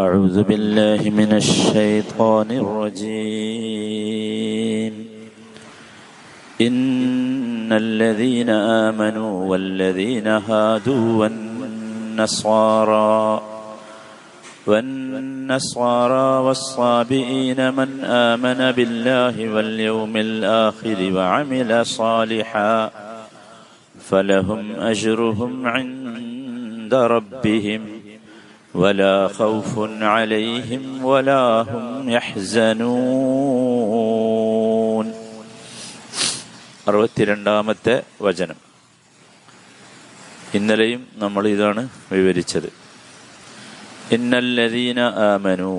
أعوذ بالله من الشيطان الرجيم. إن الذين آمنوا والذين هادوا والنصارى والنصارى والصابئين من آمن بالله واليوم الآخر وعمل صالحا فلهم أجرهم عند ربهم ولا خوف عليهم ولا هم يحزنون അറുപത്തിരണ്ടാമത്തെ വചനം ഇന്നലെയും നമ്മൾ ഇതാണ് വിവരിച്ചത് ഇന്നല്ലദീന ആമനു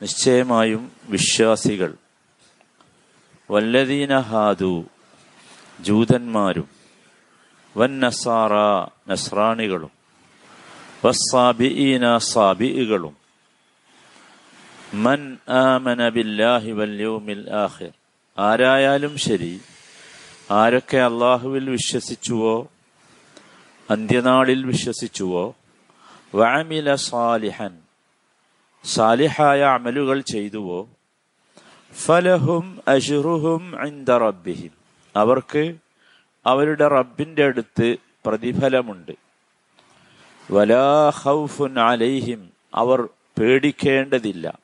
നിശ്ചയമായും വിശ്വാസികൾ വല്ലദീന ഹാദു ജൂതന്മാരും വൻ നസാറ നസ്രാണികളും സാബികളും മൻ ആമന ബില്ലാഹി ആരായാലും ശരി ആരൊക്കെ അള്ളാഹുവിൽ വിശ്വസിച്ചുവോ അന്ത്യനാളിൽ വിശ്വസിച്ചുവോ വാമില സാലിഹൻ സാലിഹായ അമലുകൾ ചെയ്തുവോ ഫലഹും അഷുറുഹും അവർക്ക് അവരുടെ റബ്ബിന്റെ അടുത്ത് പ്രതിഫലമുണ്ട്. വലാ അലൈഹിം. അവർ പേടിക്കേണ്ടതില്ല.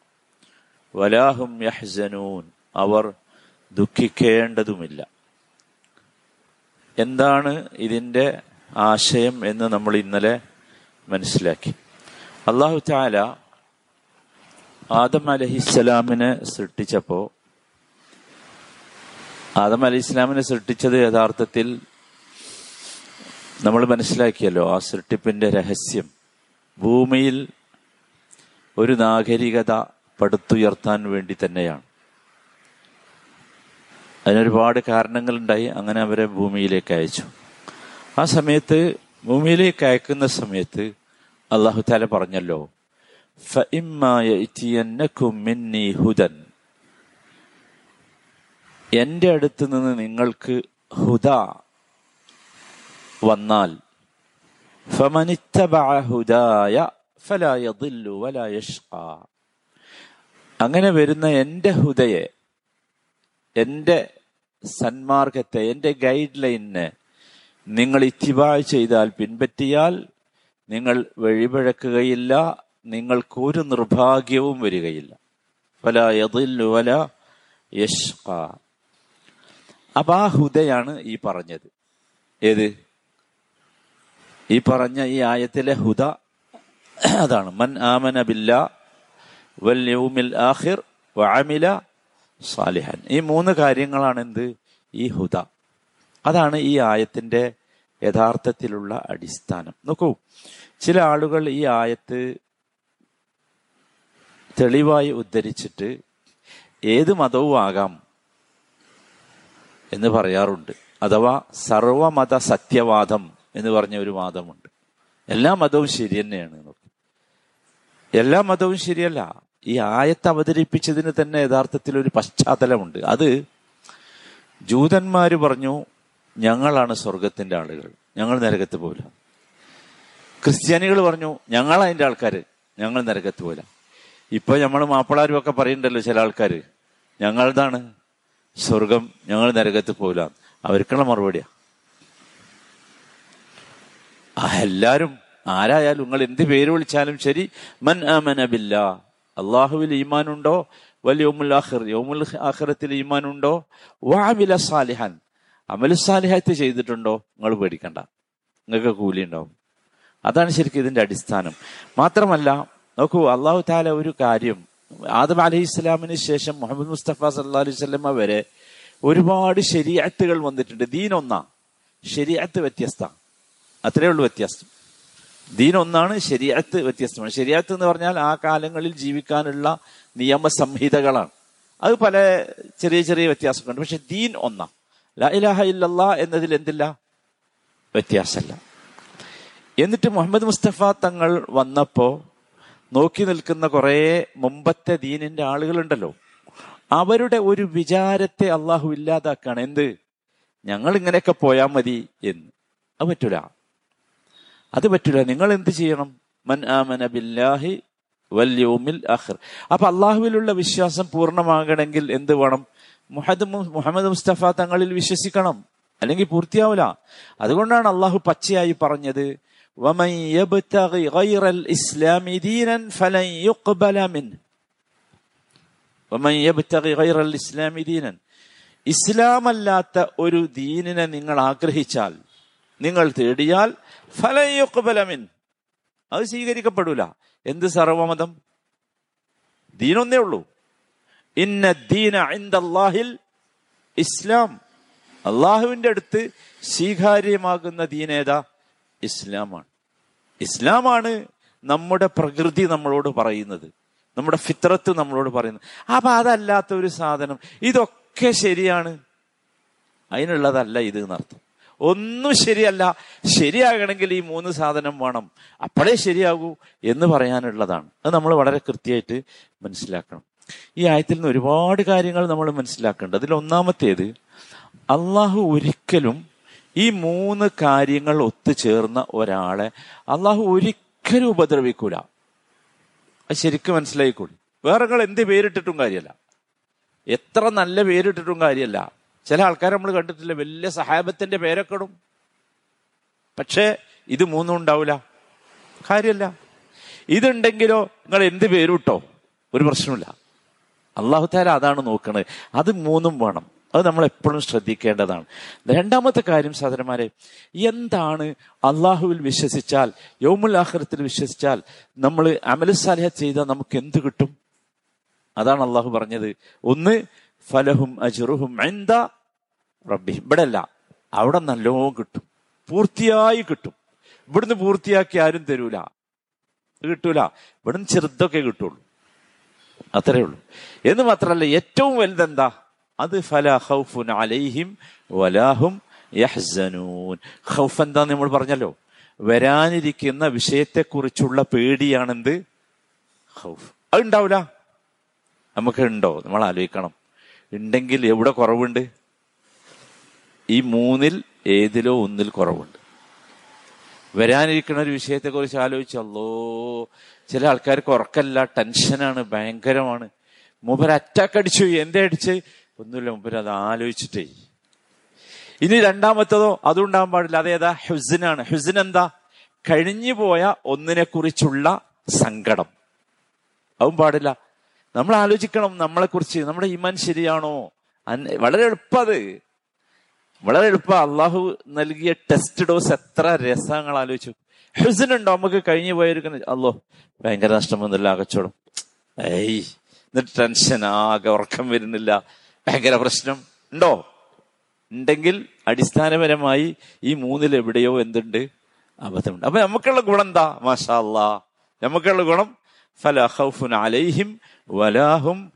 വലാഹും യഹ്സനൂൻ. അവർ ദുഃഖിക്കേണ്ടതുമില്ല. എന്താണ് ഇതിന്റെ ആശയം എന്ന് നമ്മൾ ഇന്നലെ മനസ്സിലാക്കി. അള്ളാഹു താല ആദം അലഹിസ്സലാമിനെ സൃഷ്ടിച്ചപ്പോ ആദം അലി ഇസ്ലാമിനെ സൃഷ്ടിച്ചത് യഥാർത്ഥത്തിൽ നമ്മൾ മനസ്സിലാക്കിയല്ലോ ആ സൃഷ്ടിപ്പിന്റെ രഹസ്യം. ഭൂമിയിൽ ഒരു നാഗരികത പടുത്തുയർത്താൻ വേണ്ടി തന്നെയാണ്. അതിനൊരുപാട് കാരണങ്ങളുണ്ടായി അങ്ങനെ അവരെ ഭൂമിയിലേക്ക് അയച്ചു. ആ സമയത്ത് ഭൂമിയിലേക്ക് അയക്കുന്ന സമയത്ത് അള്ളാഹു താല പറഞ്ഞല്ലോ ഹുദൻ. എന്റെ അടുത്ത് നിന്ന് നിങ്ങൾക്ക് ഹുദ വന്നാൽ. അങ്ങനെ വരുന്ന എന്റെ ഹുദയെ എന്റെ സന്മാർഗത്തെ എന്റെ ഗൈഡ് ലൈനെ നിങ്ങൾ ഇത്തിബായ് ചെയ്താൽ പിൻപറ്റിയാൽ നിങ്ങൾ വഴിപഴക്കുകയില്ല നിങ്ങൾക്ക് ഒരു നിർഭാഗ്യവും വരികയില്ല. വല യതില്ലു വല യഷ്ക അപ്പൊ ആ ഹുദയാണ് ഈ പറഞ്ഞത്. ഏത്? ഈ പറഞ്ഞ ഈ ആയത്തിലെ ഹുദ അതാണ്. മൻ ആമന ബില്ല വൽ യൗമിൽ ആഖിർ വഅമില സാലിഹൻ. ഈ മൂന്ന് കാര്യങ്ങളാണ് എന്ത് ഈ ഹുദ. അതാണ് ഈ ആയത്തിന്റെ യഥാർത്ഥത്തിലുള്ള അടിസ്ഥാനം. നോക്കൂ ചില ആളുകൾ ഈ ആയത്ത് തെളിവായി ഉദ്ധരിച്ചിട്ട് ഏത് മതവും ആകാം എന്ന് പറയാറുണ്ട്. അഥവാ സർവമത സത്യവാദം എന്ന് പറഞ്ഞ ഒരു വാദമുണ്ട്. എല്ലാ മതവും ശരി തന്നെയാണ്. എല്ലാ മതവും ശരിയല്ല. ഈ ആയത്ത് അവതരിപ്പിച്ചതിന് തന്നെ യഥാർത്ഥത്തിൽ ഒരു പശ്ചാത്തലമുണ്ട്. അത് ജൂതന്മാര് പറഞ്ഞു ഞങ്ങളാണ് സ്വർഗത്തിന്റെ ആളുകൾ. ഞങ്ങൾ നരകത്ത് പോല ക്രിസ്ത്യാനികൾ പറഞ്ഞു ഞങ്ങൾ അതിന്റെ ആൾക്കാര്. ഞങ്ങൾ നരകത്ത് പോല ഇപ്പൊ നമ്മൾ മാപ്പിളാരും ഒക്കെ പറയണ്ടല്ലോ ചില ആൾക്കാര് ഞങ്ങളതാണ് സ്വർഗം ഞങ്ങൾ നരകത്ത് പോല അവർക്കുള്ള മറുപടിയാ. എല്ലാരും ആരായാലും നിങ്ങൾ എന്ത് പേര് വിളിച്ചാലും ശരി. മൻ ആമന ബില്ല. അള്ളാഹുവിൽ ഈമാനുണ്ടോ? വലിയോമുൽ യോമുൽ ആഖിർ. യോമുൽ ആഖിറത്തിൽ ഈമാനുണ്ടോ? വാമില സാലിഹാൻ. അമലു സാലിഹത്ത് ചെയ്തിട്ടുണ്ടോ? നിങ്ങൾ പേടിക്കണ്ട. നിങ്ങൾക്ക് കൂലി ഉണ്ടാവും. അതാണ് ശരിക്കും ഇതിന്റെ അടിസ്ഥാനം. മാത്രമല്ല നോക്കൂ അള്ളാഹു താല ഒരു കാര്യം ആദം അലഹി ഇസ്ലാമിന് ശേഷം മുഹമ്മദ് മുസ്തഫ സല്ലാ അലൈഹി സ്വലമ വരെ ഒരുപാട് ശരിയാത്തുകൾ വന്നിട്ടുണ്ട്. ദീൻ ഒന്നാ ശരിയാത്ത് വ്യത്യസ്ത. അത്രേ ഉള്ളൂ വ്യത്യാസം. ദീൻ ഒന്നാണ് ശരിയാത്ത് വ്യത്യസ്തമാണ് ശരിയാത്ത് എന്ന് പറഞ്ഞാൽ ആ കാലങ്ങളിൽ ജീവിക്കാനുള്ള നിയമസംഹിതകളാണ്. അത് പല ചെറിയ ചെറിയ വ്യത്യാസങ്ങളുണ്ട്. പക്ഷെ ദീൻ ഒന്നാ. ലാ ഇലാഹ ഇല്ലല്ലാ എന്നതിൽ എന്തില്ല? വ്യത്യാസമല്ല എന്നിട്ട് മുഹമ്മദ് മുസ്തഫ തങ്ങൾ വന്നപ്പോ നോക്കി നിൽക്കുന്ന കുറെ മുമ്പത്തെ ദീനിന്റെ ആളുകളുണ്ടല്ലോ. അവരുടെ ഒരു വിചാരത്തെ അള്ളാഹു ഇല്ലാതാക്കാണ്. എന്ത്? ഞങ്ങൾ ഇങ്ങനെയൊക്കെ പോയാൽ മതി എന്ന്. അത് പറ്റൂല. അത് പറ്റില്ല നിങ്ങൾ എന്ത് ചെയ്യണം ആഖിർ. അപ്പൊ അള്ളാഹുവിലുള്ള വിശ്വാസം പൂർണമാകണമെങ്കിൽ എന്ത് വേണം? മുഹദ് മുഹമ്മദ് മുസ്തഫ തങ്ങളിൽ വിശ്വസിക്കണം. അല്ലെങ്കിൽ പൂർത്തിയാവില്ല അതുകൊണ്ടാണ് അള്ളാഹു പച്ചയായി പറഞ്ഞത് ഇസ്ലാമല്ലാത്ത ഒരു ദീനിനെ നിങ്ങൾ ആഗ്രഹിച്ചാൽ നിങ്ങൾ തേടിയാൽ ഫലയുക്ബലമിൻ അത് സ്വീകരിക്കപ്പെടൂല. എന്ത് സർവമതം? ദീനൊന്നേ ഉള്ളൂ. ഇന്ന ദീന ഇന്ദാഹിൽ ഇസ്ലാം. അള്ളാഹുവിന്റെ അടുത്ത് സ്വീകാര്യമാകുന്ന ദീനേതാ ഇസ്ലാമാണ്. ഇസ്ലാമാണ് നമ്മുടെ പ്രകൃതി നമ്മളോട് പറയുന്നത്. നമ്മുടെ ഫിത്രത്ത് നമ്മളോട് പറയുന്നത്. അപ്പൊ അതല്ലാത്ത ഒരു സാധനം. ഇതൊക്കെ ശരിയാണ്. അതിനുള്ളതല്ല ഇത് എന്നർത്ഥം. ഒന്നും ശരിയല്ല. ശരിയാകണമെങ്കിൽ ഈ മൂന്ന് സാധനം വേണം. അപ്പോഴേ ശരിയാകൂ എന്ന് പറയാനുള്ളതാണ്. അത് നമ്മൾ വളരെ കൃത്യമായിട്ട് മനസ്സിലാക്കണം. ഈ ആയത്തിൽ നിന്ന് ഒരുപാട് കാര്യങ്ങൾ നമ്മൾ മനസ്സിലാക്കേണ്ടത്. അതിൽ ഒന്നാമത്തേത് അള്ളാഹു ഒരിക്കലും ഈ മൂന്ന് കാര്യങ്ങൾ ഒത്തുചേർന്ന ഒരാളെ അള്ളാഹു ഒരിക്കലും ഉപദ്രവിക്കൂല. അത് ശരിക്കും മനസ്സിലായിക്കൂടി വേറെ എന്ത് പേരിട്ടിട്ടും കാര്യമല്ല. എത്ര നല്ല പേരിട്ടിട്ടും കാര്യമല്ല. ചില ആൾക്കാർ നമ്മൾ കണ്ടിട്ടില്ല. വലിയ സഹാബത്തിന്റെ പേരൊക്കെ ഇടും. പക്ഷേ ഇത് മൂന്നും ഉണ്ടാവില്ല കാര്യമല്ല ഇതുണ്ടെങ്കിലോ നിങ്ങൾ എന്ത് പേരുട്ടോ ഒരു പ്രശ്നമില്ല. അള്ളാഹു താല അതാണ് നോക്കുന്നത് അത് മൂന്നും വേണം. അത് നമ്മൾ എപ്പോഴും ശ്രദ്ധിക്കേണ്ടതാണ്. രണ്ടാമത്തെ കാര്യം സഹോദരന്മാരെ എന്താണ് അള്ളാഹുവിൽ വിശ്വസിച്ചാൽ യോമുൽ ആഹ്റത്തിൽ വിശ്വസിച്ചാൽ നമ്മൾ അമലുസാലിഹ ചെയ്താൽ നമുക്ക് എന്ത് കിട്ടും? അതാണ് അള്ളാഹു പറഞ്ഞത്. ഒന്ന് ഫലഹും അജുറുഹും എന്ത റബ്ബി ഇവിടെ അല്ല അവിടെ നല്ലോ കിട്ടും. പൂർത്തിയായി കിട്ടും. ഇവിടുന്ന് പൂർത്തിയാക്കി ആരും തരൂല. കിട്ടൂല. ഇവിടുന്ന് ചെറുതൊക്കെ കിട്ടുള്ളൂ. അത്രേ ഉള്ളൂ. എന്ന് മാത്രമല്ല ഏറ്റവും വലുതെന്താ അത് ഫല ഹൗഫുൻ അലൈഹിം വലാഹും യഹ്സനൂൻ. ഹൗഫ് എന്താന്ന് നമ്മൾ പറഞ്ഞല്ലോ. വരാനിരിക്കുന്ന വിഷയത്തെക്കുറിച്ചുള്ള പേടിയാണെന്ത്? ഹൗഫ് അത് ഉണ്ടാവില്ല നമുക്ക് ഉണ്ടോ നമ്മൾ ആലോചിക്കണം ഉണ്ടെങ്കിൽ എവിടെ കുറവുണ്ട്? ഈ മൂന്നിൽ ഏതിലോ ഒന്നിൽ കുറവുണ്ട്. വരാനിരിക്കുന്ന ഒരു വിഷയത്തെക്കുറിച്ച് ആലോചിച്ചല്ലോ ചില ആൾക്കാർക്ക് ഉറക്കല്ല ടെൻഷനാണ് ഭയങ്കരമാണ്. മൂപ്പർ അറ്റാക്ക് അടിച്ചു എന്തേ അടിച്ച്? ഒന്നുമില്ല മൂപ്പർ അത് ആലോചിച്ചിട്ടേ. ഇനി രണ്ടാമത്തതോ അതുണ്ടാകാൻ പാടില്ല. അതേതാ ഹുസിനാണ്. ഹുസിൻ എന്താ? കഴിഞ്ഞു പോയ ഒന്നിനെ കുറിച്ചുള്ള സങ്കടം. അതും പാടില്ല. നമ്മൾ ആലോചിക്കണം നമ്മളെ കുറിച്ച് നമ്മുടെ ഈമാൻ ശരിയാണോ? വളരെ എളുപ്പത് വളരെ എളുപ്പം. അള്ളാഹു നൽകിയ ടെസ്റ്റ് ഡോസ് എത്ര രസങ്ങൾ ആലോചിച്ചു. ഹുസിനുണ്ടോ? നമുക്ക് കഴിഞ്ഞു പോയിരിക്കുന്ന. അല്ലോ ഭയങ്കര നഷ്ടം വന്നില്ല അകച്ചോടും ഏയ് എന്നിട്ട് ടെൻഷൻ ആകെ ഉറക്കം വരുന്നില്ല. ഭയങ്കര പ്രശ്നം. ഉണ്ടോ? ഉണ്ടെങ്കിൽ അടിസ്ഥാനപരമായി ഈ മൂന്നിൽ എവിടെയോ എന്തുണ്ട്? അബദ്ധമുണ്ട്. അപ്പൊ നമുക്കുള്ള ഗുണം എന്താ? മാഷാ അല്ലാ നമുക്കുള്ള ഗുണം ഫല അലൈഹിം വലാഹും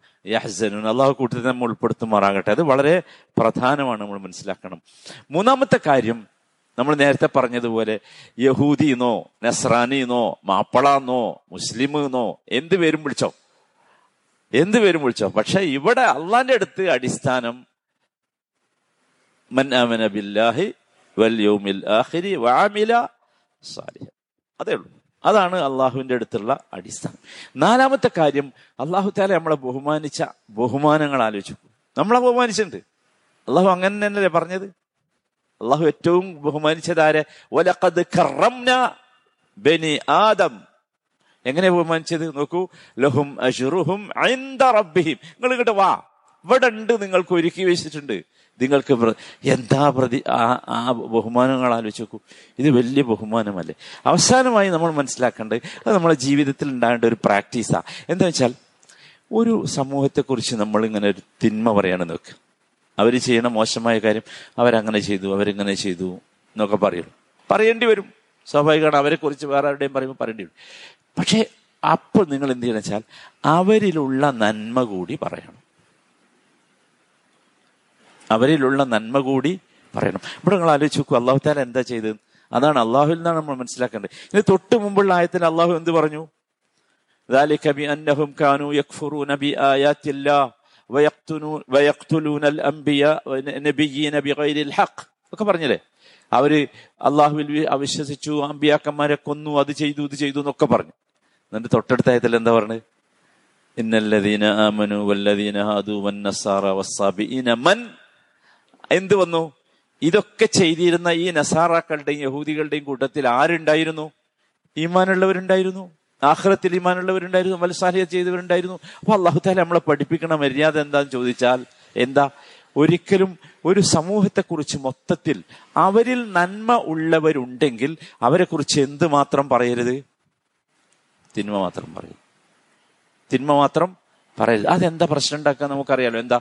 അള്ളാഹു കൂട്ടത്തിൽ നമ്മൾ ഉൾപ്പെടുത്തുമാറാകട്ടെ. അത് വളരെ പ്രധാനമാണ് നമ്മൾ മനസ്സിലാക്കണം. മൂന്നാമത്തെ കാര്യം നമ്മൾ നേരത്തെ പറഞ്ഞതുപോലെ യഹൂദിന്നോ നസ്രാനിന്നോ മാപ്പളന്നോ മുസ്ലിമെന്നോ എന്ത് പേരും വിളിച്ചോ? എന്ത് പേരും വിളിച്ചോ? പക്ഷെ ഇവിടെ അള്ളാന്റെ അടുത്ത് അടിസ്ഥാനം ബില്ലാഹി വൽ യൗമിൽ ആഖിരി അതേ ഉള്ളൂ. അതാണ് അള്ളാഹുവിന്റെ അടുത്തുള്ള അടിസ്ഥാനം. നാലാമത്തെ കാര്യം അള്ളാഹു താല നമ്മളെ ബഹുമാനിച്ച ബഹുമാനങ്ങൾ ആലോചിച്ചു. നമ്മളെ ബഹുമാനിച്ചിട്ടുണ്ട്. അള്ളാഹു അങ്ങനെ തന്നെയല്ലേ പറഞ്ഞത്? അള്ളാഹു ഏറ്റവും ബഹുമാനിച്ചതാരെ? ഒലക്കത് കറംന ബനി ആദം. എങ്ങനെ ബഹുമാനിച്ചത്? നോക്കൂ. ലഹും അഷുറുഹും നിങ്ങൾ ഇങ്ങോട്ട് വാ. ഇവിടെ ഉണ്ട് നിങ്ങൾക്ക് ഒരുക്കി വെച്ചിട്ടുണ്ട്. നിങ്ങൾക്ക് എന്താ പ്രതി ആ ആ ബഹുമാനങ്ങൾ ആലോചിച്ച് നോക്കൂ ഇത് വലിയ ബഹുമാനമല്ലേ? അവസാനമായി നമ്മൾ മനസ്സിലാക്കേണ്ടത് അത് നമ്മുടെ ജീവിതത്തിൽ ഉണ്ടാകേണ്ട ഒരു പ്രാക്ടീസാണ് എന്താ വെച്ചാൽ ഒരു സമൂഹത്തെക്കുറിച്ച് നമ്മൾ ഇങ്ങനെ ഒരു തിന്മ പറയണം നോക്ക്. അവർ ചെയ്യണ മോശമായ കാര്യം അവരങ്ങനെ ചെയ്തു അവരിങ്ങനെ ചെയ്തു എന്നൊക്കെ പറയുള്ളൂ പറയേണ്ടി വരും. സ്വാഭാവികമാണ് അവരെക്കുറിച്ച് വേറെ ആരുടെയും പറയുമ്പോൾ പറയേണ്ടി വരും. പക്ഷേ അപ്പോൾ നിങ്ങൾ എന്ത് ചെയ്യണം വെച്ചാൽ അവരിലുള്ള നന്മ കൂടി പറയണം. അവരിലുള്ള നന്മ കൂടി പറയണം. ഇവിടെ നിങ്ങൾ ആലോചിച്ച് നോക്കൂ അള്ളാഹു താല എന്താ ചെയ്തത്? അതാണ് അള്ളാഹുവിൽ നിന്നാണ് നമ്മൾ മനസ്സിലാക്കേണ്ടത്. ഇനി തൊട്ട് മുമ്പുള്ള ആയത്തിൽ അള്ളാഹു എന്ത് പറഞ്ഞു? ഒക്കെ അവർ അള്ളാഹുവിൽ അവിശ്വസിച്ചു അമ്പിയാക്കന്മാരെ കൊന്നു അത് ചെയ്തു ഇത് ചെയ്തു എന്നൊക്കെ പറഞ്ഞു. എന്നിട്ട് തൊട്ടടുത്ത ആയത്തിൽ എന്താ പറഞ്ഞത്? ഇന്നല്ലദീന ആമനു വല്ലദീന ഹാദു വന്നസാറ നസാറ വസ്സാബിഇന മൻ എന്ത് വന്നു? ഇതൊക്കെ ചെയ്തിരുന്ന ഈ നസാറാക്കളുടെയും യഹൂദികളുടെയും കൂട്ടത്തിൽ ആരുണ്ടായിരുന്നു? ഈമാനുള്ളവരുണ്ടായിരുന്നു? ആഹ്റത്തിൽ ഈമാനുള്ളവരുണ്ടായിരുന്നു? മത്സാരിയ ചെയ്തവരുണ്ടായിരുന്നു? അപ്പൊ അള്ളാഹു താല നമ്മളെ പഠിപ്പിക്കണ മര്യാദ എന്താന്ന് ചോദിച്ചാൽ എന്താ? ഒരിക്കലും ഒരു സമൂഹത്തെക്കുറിച്ച് മൊത്തത്തിൽ അവരിൽ നന്മ ഉള്ളവരുണ്ടെങ്കിൽ അവരെ കുറിച്ച് എന്ത് മാത്രം പറയരുത്? തിന്മ മാത്രം പറയും തിന്മ മാത്രം പറയരുത്. അതെന്താ പ്രശ്നം ഉണ്ടാക്കാൻ നമുക്കറിയാലോ? എന്താ?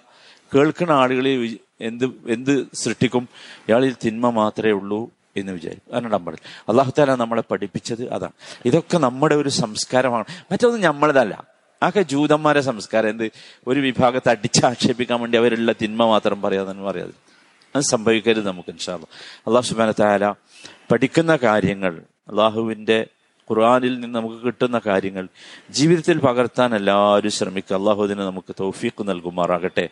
കേൾക്കുന്ന ആളുകളിൽ എന്ത് എന്ത് സൃഷ്ടിക്കും? ഇയാളിൽ തിന്മ മാത്രമേ ഉള്ളൂ എന്ന് വിചാരിക്കും. അതാണ് നമ്മൾ അള്ളാഹു അള്ളാഹുത്താല നമ്മളെ പഠിപ്പിച്ചത് അതാണ്. ഇതൊക്കെ നമ്മുടെ ഒരു സംസ്കാരമാണ്. മറ്റൊന്നും നമ്മളതല്ല ആകെ ജൂതന്മാരെ സംസ്കാരം എന്ത്? ഒരു വിഭാഗത്തെ അടിച്ചാക്ഷേപിക്കാൻ വേണ്ടി അവരുള്ള തിന്മ മാത്രം പറയാതെന്ന് പറയാതെ അത് സംഭവിക്കരുത് നമുക്ക് ഇൻഷാല്ല അള്ളാഹു സുബാന താല പഠിക്കുന്ന കാര്യങ്ങൾ അള്ളാഹുവിന്റെ ഖുർആാനിൽ നിന്ന് നമുക്ക് കിട്ടുന്ന കാര്യങ്ങൾ ജീവിതത്തിൽ പകർത്താൻ എല്ലാവരും ശ്രമിക്കുക. അള്ളാഹുദിനെ നമുക്ക് തൗഫീഖ് നൽകുമാറാകട്ടെ.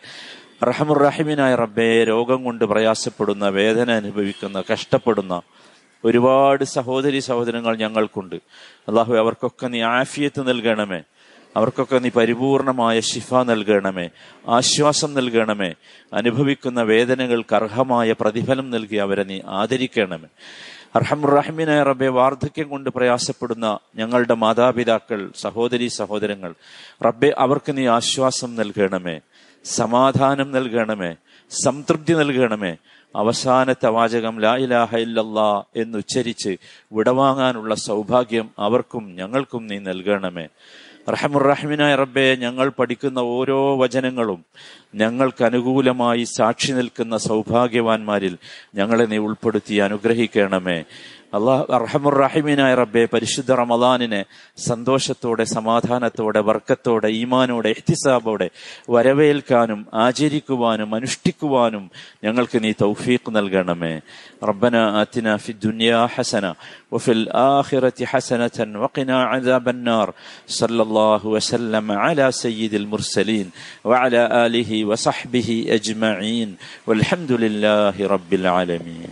റഹമുറഹിമിനായ റബ്ബെ രോഗം കൊണ്ട് പ്രയാസപ്പെടുന്ന വേദന അനുഭവിക്കുന്ന കഷ്ടപ്പെടുന്ന ഒരുപാട് സഹോദരി സഹോദരങ്ങൾ ഞങ്ങൾക്കുണ്ട്. അള്ളാഹു അവർക്കൊക്കെ നീ ആഫിയത്ത് നൽകണമേ. അവർക്കൊക്കെ നീ പരിപൂർണമായ ശിഫ നൽകണമേ. ആശ്വാസം നൽകണമേ. അനുഭവിക്കുന്ന വേദനകൾക്ക് അർഹമായ പ്രതിഫലം നൽകി അവരെ നീ ആദരിക്കണമേ. അർഹമുറഹിമിനായ റബ്ബെ വാർദ്ധക്യം കൊണ്ട് പ്രയാസപ്പെടുന്ന ഞങ്ങളുടെ മാതാപിതാക്കൾ സഹോദരി സഹോദരങ്ങൾ റബ്ബെ അവർക്ക് നീ ആശ്വാസം നൽകണമേ. സമാധാനം നൽകണമേ സംതൃപ്തി നൽകണമേ. അവസാനത്തെ വാചകം ലാ ഇലാഹ ഇല്ലല്ലാ എന്നുച്ചരിച്ച് വിടവാങ്ങാനുള്ള സൗഭാഗ്യം അവർക്കും ഞങ്ങൾക്കും നീ നൽകണമേ. റഹമുറഹിമിനായ റബ്ബെ ഞങ്ങൾ പഠിക്കുന്ന ഓരോ വചനങ്ങളും ഞങ്ങൾക്ക് അനുകൂലമായി സാക്ഷി നിൽക്കുന്ന സൗഭാഗ്യവാന്മാരിൽ ഞങ്ങളെ നീ ഉൾപ്പെടുത്തി അനുഗ്രഹിക്കണമേ. അള്ളാഹ് അർഹമുറഹിമീനായ റബ്ബെ പരിശുദ്ധ റമദാനിനെ സന്തോഷത്തോടെ സമാധാനത്തോടെ വർക്കത്തോടെ ഈമാനോടെ എഹ്തിസാബോടെ വരവേൽക്കാനും ആചരിക്കുവാനും അനുഷ്ഠിക്കുവാനും ഞങ്ങൾക്ക് നീ തൗഫീഖ് നൽകണമേ റബ്ബന ആതിന ഫി ദുനിയാ ഹസന وفي الآخرة حسنة وقنا عذاب النار صلى الله وسلم على سيد المرسلين وعلى آله وصحبه أجمعين والحمد لله رب العالمين